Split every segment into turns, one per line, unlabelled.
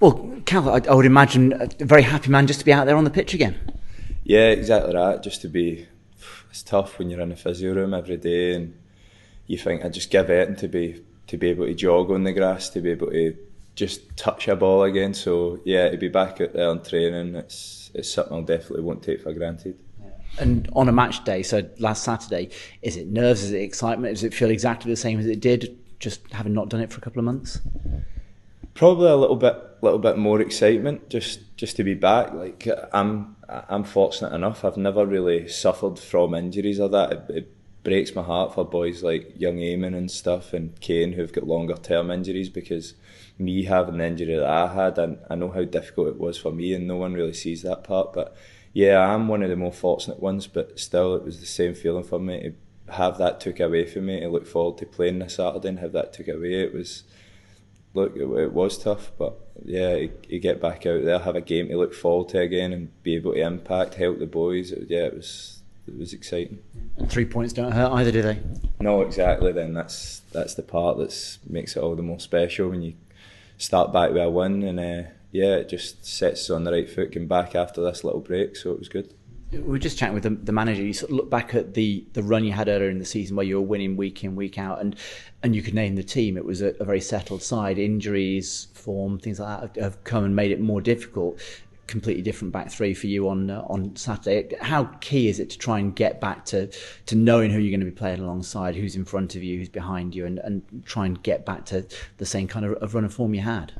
Well, Kal, I, I would imagine a very happy man just to be out there on the pitch again.
Yeah, exactly that. Just to be, it's tough when you're in the physio room every day and you think I just give it to be to be able to jog on the grass, to be able to just touch a ball again. So yeah, to be back out there on training, it's it's something I definitely won't take for granted.
And on a match day, so last Saturday, is it nerves? Is it excitement? Does it feel exactly the same as it did, just having not done it for a couple of months?
Probably a little bit, little bit more excitement, just just to be back. Like I'm, I'm fortunate enough. I've never really suffered from injuries or that. It, it breaks my heart for boys like young Eamon and stuff and Kane who've got longer term injuries because me having the injury that I had, I, I know how difficult it was for me, and no one really sees that part. But yeah, I'm one of the more fortunate ones, but still, it was the same feeling for me to have that took away from me. To look forward to playing this Saturday and have that took away, it was look, it, it was tough, but yeah, you, you, get back out there, have a game to look forward to again, and be able to impact, help the boys. It, yeah, it was it was exciting.
And Three points don't hurt either, do they?
No, exactly. Then that's that's the part that makes it all the more special when you start back with a win, and uh, yeah, it just sets us on the right foot. Came back after this little break, so it was good.
We were just chatting with the, the, manager. You sort of look back at the, the run you had earlier in the season, where you were winning week in week out, and and you could name the team. It was a, a very settled side. Injuries, form, things like that have come and made it more difficult completely different back three for you on uh, on Saturday. How key is it to try and get back to to knowing who you're going to be playing alongside, who's in front of you, who's behind you, and, and try and get back to the same kind of, of run of form you had?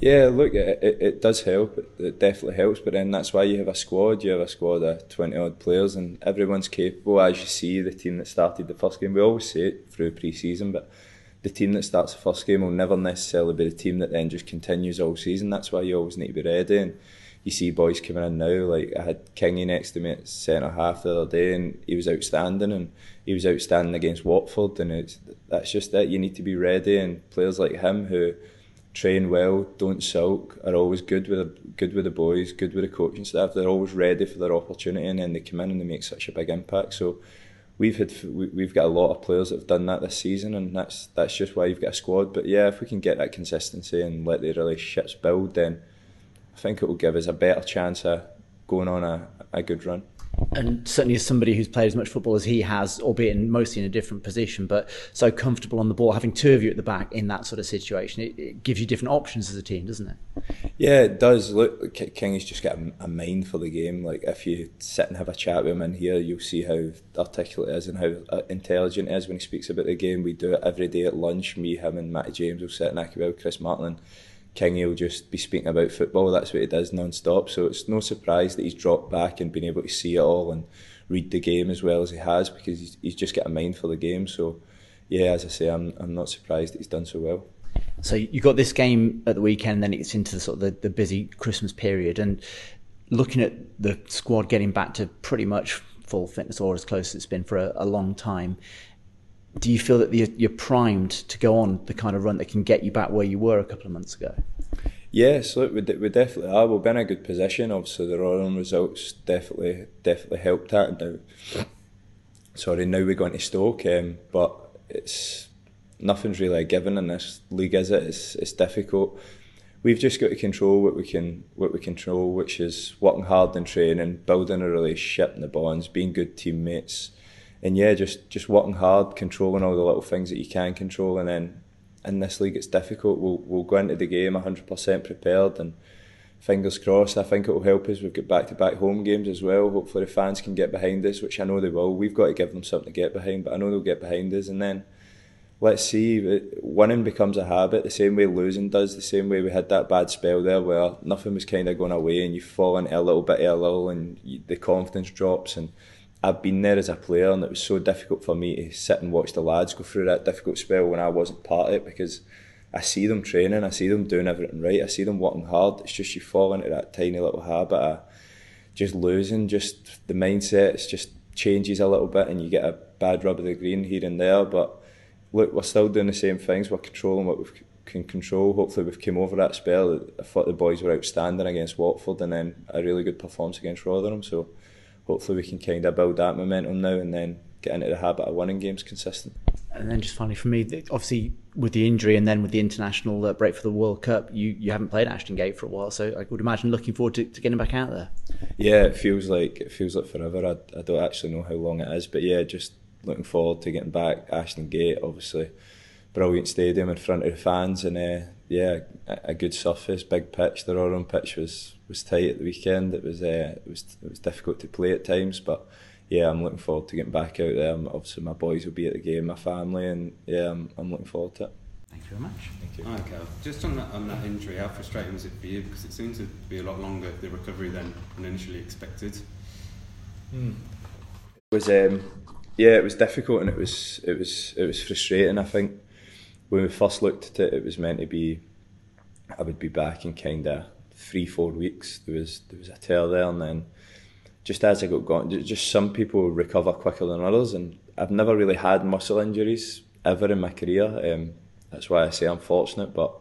Yeah, look, it, it, it does help. It, it, definitely helps. But then that's why you have a squad. You have a squad of twenty odd players, and everyone's capable. As you see, the team that started the first game, we always say it through pre-season, but the team that starts the first game will never necessarily be the team that then just continues all season. That's why you always need to be ready. And you see boys coming in now. Like I had Kingy next to me at centre half the other day, and he was outstanding, and he was outstanding against Watford, and it's that's just it. You need to be ready, and players like him who train well, don't sulk, are always good with the, good with the boys, good with the coaching staff. They're always ready for their opportunity, and then they come in and they make such a big impact. So. We've had we've got a lot of players that have done that this season, and that's that's just why you've got a squad. But yeah, if we can get that consistency and let the relationships build, then think it will give us a better chance of going on a, a good run.
And certainly, as somebody who's played as much football as he has, albeit in mostly in a different position, but so comfortable on the ball, having two of you at the back in that sort of situation, it, it gives you different options as a team, doesn't it?
Yeah, it does. Look, King has just got a, a, mind for the game. Like if you sit and have a chat with him in here, you'll see how articulate he is and how uh, intelligent he is when he speaks about the game. We do it every day at lunch. Me, him, and Matty James will sit in Ackerville, Chris Martin Kingy will just be speaking about football. That's what he does non-stop. So it's no surprise that he's dropped back and been able to see it all and read the game as well as he has because he's, he's just got a mind for the game. So yeah, as I say, I'm I'm not surprised that he's done so well.
So you got this game at the weekend, then it's into the sort of the, the busy Christmas period, and looking at the squad getting back to pretty much full fitness or as close as it's been for a, a long time do you feel that you're primed to go on the kind of run that can get you back where you were a couple of months ago?
Yes, look, we, we definitely are. We've been in a good position. Obviously, the Rotherham results definitely definitely helped that. Now, sorry, now we're going to Stoke, um, but it's nothing's really a given in this league, is it? It's it's difficult. We've just got to control what we can what we control, which is working hard in training, building a relationship and the bonds, being good teammates and yeah, just just working hard, controlling all the little things that you can control, and then in this league it's difficult. We'll we'll go into the game hundred percent prepared, and fingers crossed. I think it will help us. We've got back to back home games as well. Hopefully the fans can get behind us, which I know they will. We've got to give them something to get behind, but I know they'll get behind us, and then. Let's see, winning becomes a habit the same way losing does, the same way we had that bad spell there where nothing was kind of going away and you fall into a little bit of a lull and the confidence drops and I've been there as a player, and it was so difficult for me to sit and watch the lads go through that difficult spell when I wasn't part of it because I see them training, I see them doing everything right, I see them working hard. It's just you fall into that tiny little habit of just losing, just the mindset. It just changes a little bit, and you get a bad rub of the green here and there. But look, we're still doing the same things. We're controlling what we can control. Hopefully, we've come over that spell. I thought the boys were outstanding against Watford, and then a really good performance against Rotherham. So hopefully we can kind of build that momentum now and then get into the habit of winning games consistent.
And then just finally for me, obviously with the injury and then with the international uh, break for the World Cup, you, you haven't played Ashton Gate for a while, so I would imagine looking forward to, to getting back out there.
Yeah, it feels like it feels like forever. I, I don't actually know how long it is, but yeah, just looking forward to getting back. Ashton Gate, obviously, brilliant stadium in front of the fans, and uh, yeah, a, a, good surface, big pitch. The Rotherham pitch was was tight at the weekend. It was uh, it was it was difficult to play at times, but yeah, I'm looking forward to getting back out there. Obviously, my boys will be at the game, my family, and yeah, I'm, I'm looking forward to it.
Thank you very much.
Thank you.
Okay, just on that, on that injury, how frustrating was it for you? Because it seemed to be a lot longer the recovery than, than initially expected.
Hmm. It was um, yeah, it was difficult and it was it was it was frustrating. I think when we first looked at it, it was meant to be I would be back in kind of three four weeks. There was there was a tear there, and then just as I got going, just some people recover quicker than others, and I've never really had muscle injuries ever in my career. Um, that's why I say I'm fortunate, but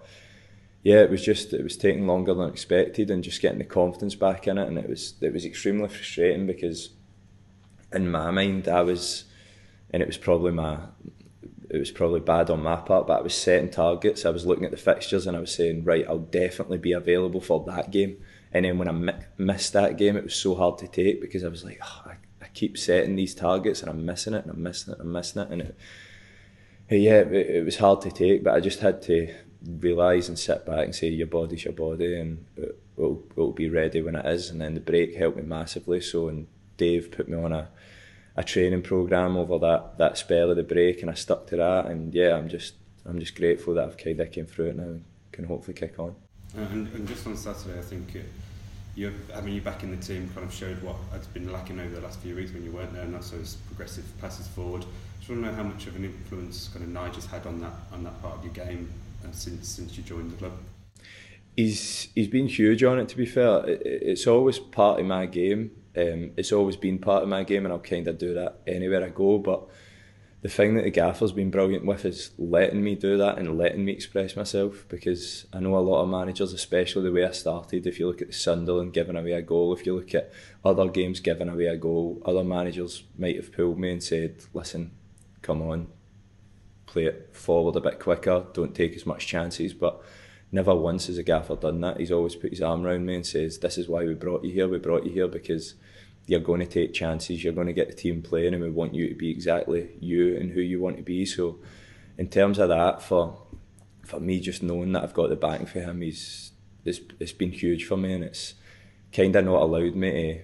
yeah, it was just it was taking longer than expected, and just getting the confidence back in it, and it was it was extremely frustrating because in my mind I was, and it was probably my it was probably bad on my part, but I was setting targets. I was looking at the fixtures and I was saying, right, I'll definitely be available for that game and then when I mi- missed that game, it was so hard to take because I was like, oh, I, I, keep setting these targets and I'm missing it and I'm missing it and I'm missing it. And it, yeah, it, it was hard to take, but I just had to realise and sit back and say, your body's your body and it, will it'll be ready when it is. And then the break helped me massively. So, and Dave put me on a, a training program over that, that spell of the break and I stuck to that. And yeah, I'm just, I'm just grateful that I've kind of came through it now and can hopefully kick on.
And, and just on Saturday, I think it, you having you back in the team kind of showed what had been lacking over the last few weeks when you weren't there, and that's those progressive passes forward. Just want to know how much of an influence kind of Nigel's had on that on that part of your game uh, since since you joined the club.
He's he's been huge on it. To be fair, it, it's always part of my game. Um, it's always been part of my game, and I'll kind of do that anywhere I go. But the thing that the gaffer's been brilliant with is letting me do that and letting me express myself because I know a lot of managers, especially the way I started, if you look at Sunderland giving away a goal, if you look at other games giving away a goal, other managers might have pulled me and said, listen, come on, play it forward a bit quicker, don't take as much chances, but never once has a gaffer done that. He's always put his arm around me and says, this is why we brought you here, we brought you here because you're going to take chances, you're going to get the team playing, and we want you to be exactly you and who you want to be. So, in terms of that, for for me, just knowing that I've got the backing for him, he's it's, it's been huge for me, and it's kind of not allowed me to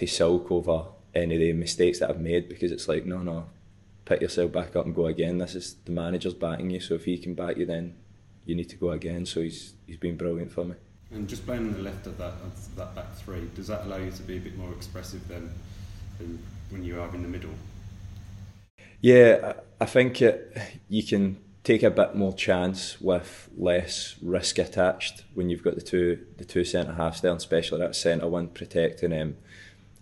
to sulk over any of the mistakes that I've made because it's like, no, no, pick yourself back up and go again. This is the manager's backing you, so if he can back you, then you need to go again. So he's he's been brilliant for me.
And just playing on the left of that of that back three, does that allow you to be a bit more expressive than, than when you are in the middle?
Yeah, I think it, you can take a bit more chance with less risk attached when you've got the two the two centre halves there, and especially that centre one protecting him. Um,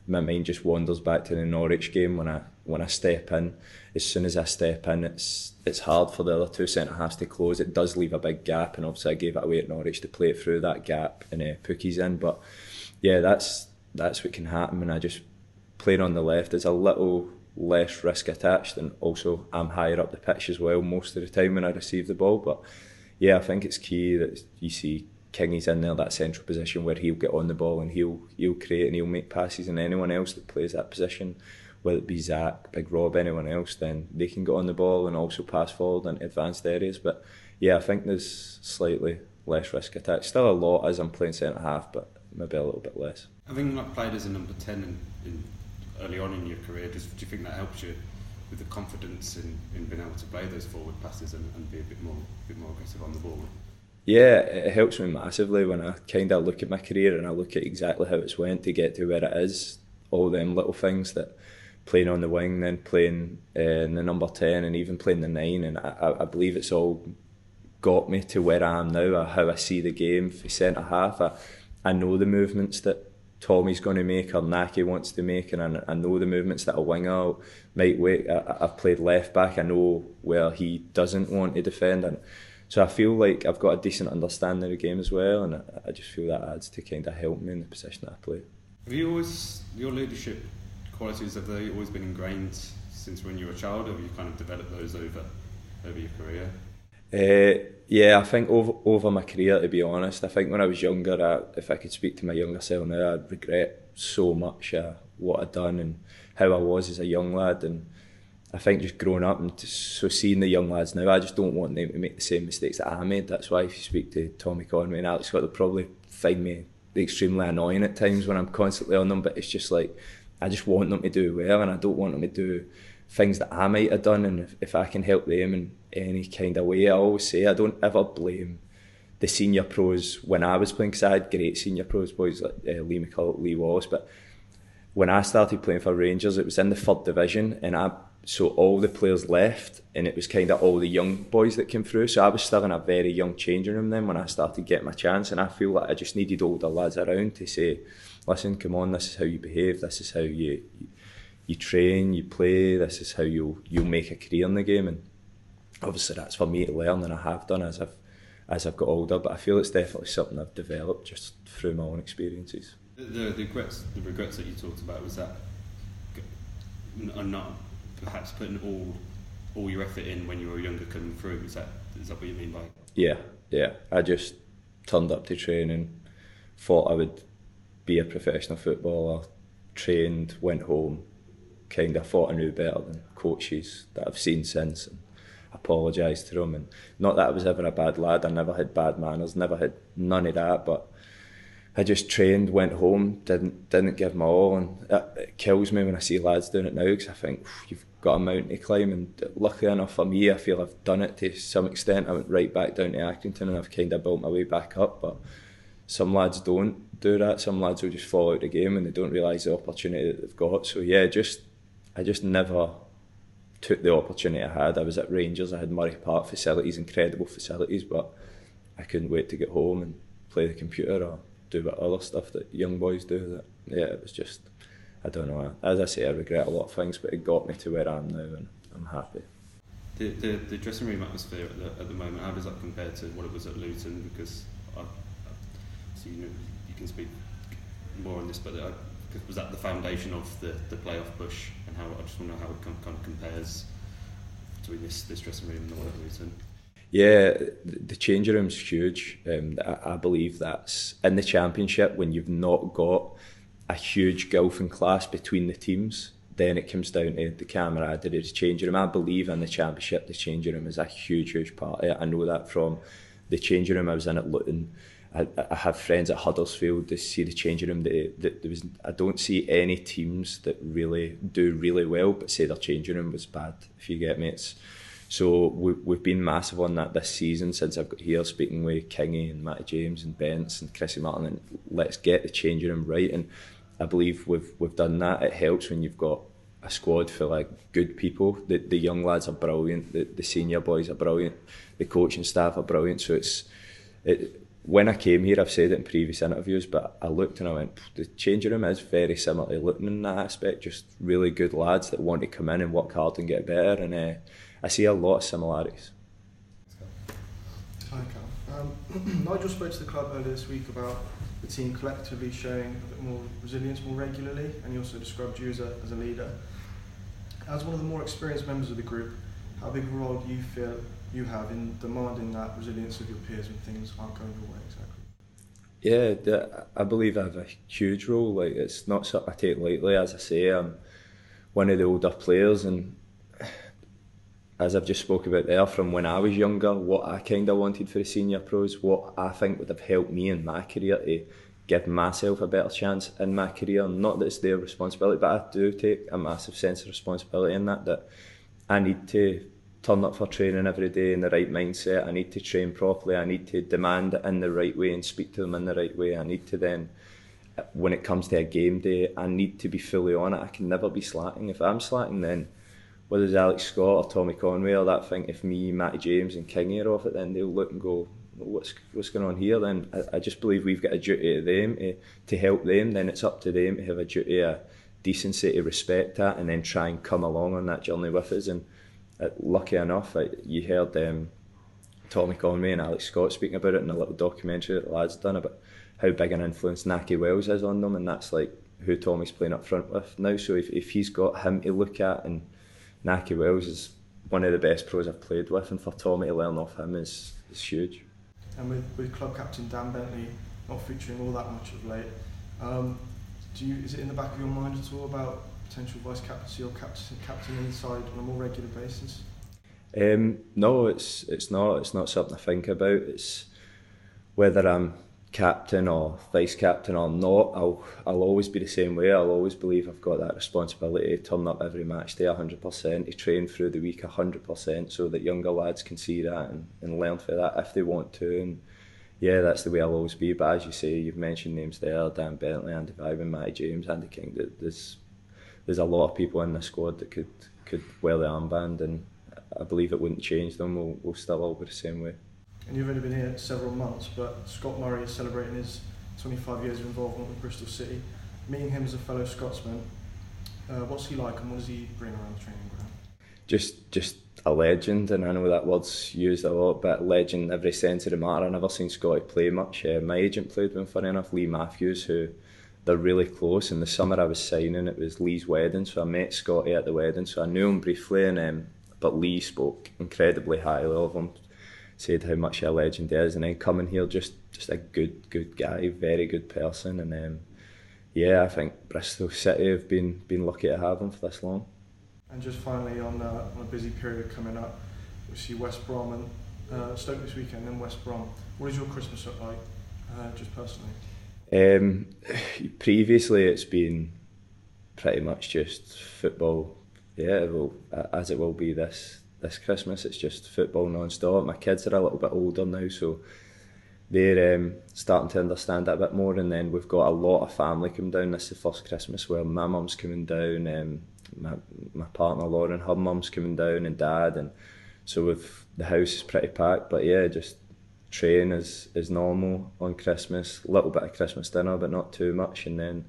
my mind just wanders back to the Norwich game when I when I step in. As soon as I step in, it's it's hard for the other two centre halves to close. It does leave a big gap, and obviously I gave it away at Norwich to play it through that gap and uh, Pukki's in. But yeah, that's that's what can happen when I just playing on the left. There's a little less risk attached, and also I'm higher up the pitch as well most of the time when I receive the ball. But yeah, I think it's key that you see Kingy's in there, that central position where he'll get on the ball and he'll he'll create and he'll make passes, and anyone else that plays that position, whether it be Zach, Big Rob, anyone else, then they can get on the ball and also pass forward in advanced areas. But yeah, I think there's slightly less risk attached. Still a lot as I'm playing centre half, but maybe a little bit less.
Having not played as a number ten in, in early on in your career, does, do you think that helps you with the confidence in, in being able to play those forward passes and, and be a bit more bit more aggressive on the ball?
yeah, it helps me massively when I kind of look at my career and I look at exactly how it's went to get to where it is. All them little things that playing on the wing, then playing uh, in the number 10 and even playing the 9. And I, I believe it's all got me to where I am now, how I see the game for centre half. I, I know the movements that Tommy's going to make or Nahki wants to make, and I, I know the movements that a winger might wait. I, I've played left back, I know where he doesn't want to defend. and so I feel like I've got a decent understanding of the game as well, and I, I just feel that adds to kind of help me in the position that I play.
Have you always your leadership qualities have they always been ingrained since when you were a child, or have you kind of developed those over over your career?
Uh, yeah, I think over over my career, to be honest, I think when I was younger, I, if I could speak to my younger self now, I'd regret so much uh, what I'd done and how I was as a young lad. And I think just growing up and so seeing the young lads now, I just don't want them to make the same mistakes that I made. That's why if you speak to Tommy Conway and Alex Scott, they'll probably find me extremely annoying at times when I'm constantly on them. But it's just like I just want them to do well, and I don't want them to do things that I might have done. And if, if I can help them in any kind of way, I always say I don't ever blame the senior pros when I was playing because I had great senior pros boys like uh, Lee McCulloch, Lee Wallace, but when I started playing for Rangers, it was in the third division, and I so all the players left, and it was kind of all the young boys that came through. So I was still in a very young changing room then when I started getting my chance, and I feel like I just needed older lads around to say, "Listen, come on, this is how you behave. This is how you you, train, you play. This is how you'll you'll make a career in the game." And obviously, that's for me to learn, and I have done as I've as I've got older. But I feel it's definitely something I've developed just through my own experiences.
The, the regrets, the regrets that you talked about was that are not perhaps putting all all your effort in when you were younger coming through. Is that is that what you mean by?
Yeah, yeah. I just turned up to training, thought I would be a professional footballer, trained, went home, kind of thought I knew better than coaches that I've seen since, and apologised to them. And not that I was ever a bad lad. I never had bad manners, never had none of that, but. I just trained, went home, didn't didn't give my all, and it, it kills me when I see lads doing it now because I think you've got a mountain to climb. And luckily enough for me, I feel I've done it to some extent. I went right back down to Accrington and I've kind of built my way back up. But some lads don't do that. Some lads will just fall out of the game and they don't realise the opportunity that they've got. So yeah, just I just never took the opportunity I had. I was at Rangers. I had Murray Park facilities, incredible facilities, but I couldn't wait to get home and play the computer or do what other stuff that young boys do. That yeah, it was just I don't know. As I say, I regret a lot of things, but it got me to where I am now, and I'm happy.
The, the, the dressing room atmosphere at the, at the moment, how does that compare to what it was at Luton? Because I, I, so you know you can speak more on this, but I, was that the foundation of the, the playoff push, and how I just want to know how it kind of compares between this this dressing room and the one at Luton.
Yeah, the changing room's huge. Um, I, I believe that's in the championship when you've not got a huge gulf in class between the teams. Then it comes down to the camaraderie, the changing room. I believe in the championship, the changing room is a huge, huge part. I know that from the changing room I was in at Luton. I, I have friends at Huddersfield. They see the changing room. That there was, I don't see any teams that really do really well, but say their changing room was bad. If you get me, it's so we, we've been massive on that this season since I've got here speaking with Kingy and Matty James and Bents and Chrissy Martin and let's get the changing room right and I believe we've we've done that. It helps when you've got a squad full of good people. The the young lads are brilliant. The the senior boys are brilliant. The coaching staff are brilliant. So it's it. When I came here, I've said it in previous interviews, but I looked and I went, the changing room is very similar to Luton in that aspect. Just really good lads that want to come in and work hard and get better. And uh, I see a lot of similarities.
Hi, Kal. Um, Nigel spoke to the club earlier this week about the team collectively showing a bit more resilience more regularly, and he also described you as a, as a leader. As one of the more experienced members of the group, how big a role do you feel you have in demanding that resilience of your peers when things aren't going your way exactly?
Yeah, I believe I have a huge role. Like it's not something I take lightly. As I say, I'm one of the older players, and as I've just spoke about there, from when I was younger, what I kind of wanted for the senior pros, what I think would have helped me in my career to give myself a better chance in my career. Not that it's their responsibility, but I do take a massive sense of responsibility in that, that I need to turn up for training every day in the right mindset. I need to train properly. I need to demand it in the right way and speak to them in the right way. I need to then, when it comes to a game day, I need to be fully on it. I can never be slacking. If I'm slacking, then whether it's Alex Scott or Tommy Conway or that thing, if me, Matty James and Kingy are off it, then they'll look and go, what's what's going on here? Then I, I just believe we've got a duty to them to, to help them. Then it's up to them to have a duty of decency to respect that, and then try and come along on that journey with us. And uh, lucky enough, I, you heard um, Tommy Conway and Alex Scott speaking about it in a little documentary that the lads done about how big an influence Nahki Wells is on them, and that's like who Tommy's playing up front with now. So if, if he's got him to look at and Nahki Wells is one of the best pros I've played with, and for Tommy to learn off him is, is huge.
And with, with club captain Dan Bentley not featuring all that much of late, um, do you, is it in the back of your mind at all about potential vice captaincy or captain, captain inside on a more regular basis?
Um, no, it's it's not. It's not something I think about. It's whether I'm captain or vice captain or not, I'll I'll always be the same way. I'll always believe I've got that responsibility to turn up every match day 100%, to train through the week 100% so that younger lads can see that and, and learn for that if they want to. And yeah, that's the way I'll always be. But as you say, you've mentioned names there, Dan Bentley, Andy Weimann, Matty James, Andy King. There's there's a lot of people in the squad that could could wear the armband and I believe it wouldn't change them. We'll, we'll still all be the same way
and you've only been here several months, but Scott Murray is celebrating his 25 years of involvement with Bristol City. Meeting him as a fellow Scotsman, uh, what's he like and what does he bring around the training ground?
Just, just a legend, and I know that word's used a lot, but legend every sense of the matter. I've never seen Scotty play much. Uh, my agent played with him, funny enough, Lee Matthews, who they're really close. In the summer I was signing, it was Lee's wedding, so I met Scotty at the wedding, so I knew him briefly, and um, but Lee spoke incredibly highly of him said how much a legend is, and then coming here, just just a good good guy, very good person, and um, yeah, I think Bristol City have been been lucky to have him for this long.
And just finally, on, uh, on a busy period coming up, we see West Brom and uh, Stoke this weekend, then West Brom. What does your Christmas look like, uh, just personally?
Um, previously, it's been pretty much just football. Yeah, it will, as it will be this this Christmas. It's just football non-stop. My kids are a little bit older now, so they're um, starting to understand that a bit more. And then we've got a lot of family coming down. This is the first Christmas where my mum's coming down, um, my my partner Lauren, her mum's coming down, and dad, and so with the house is pretty packed. But yeah, just train is is normal on Christmas. A little bit of Christmas dinner, but not too much, and then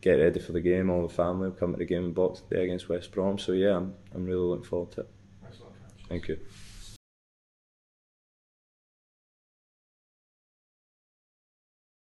get ready for the game. All the family will come to the game in Boxing Day against West Brom. So yeah, I'm I'm really looking forward to it. Thank you.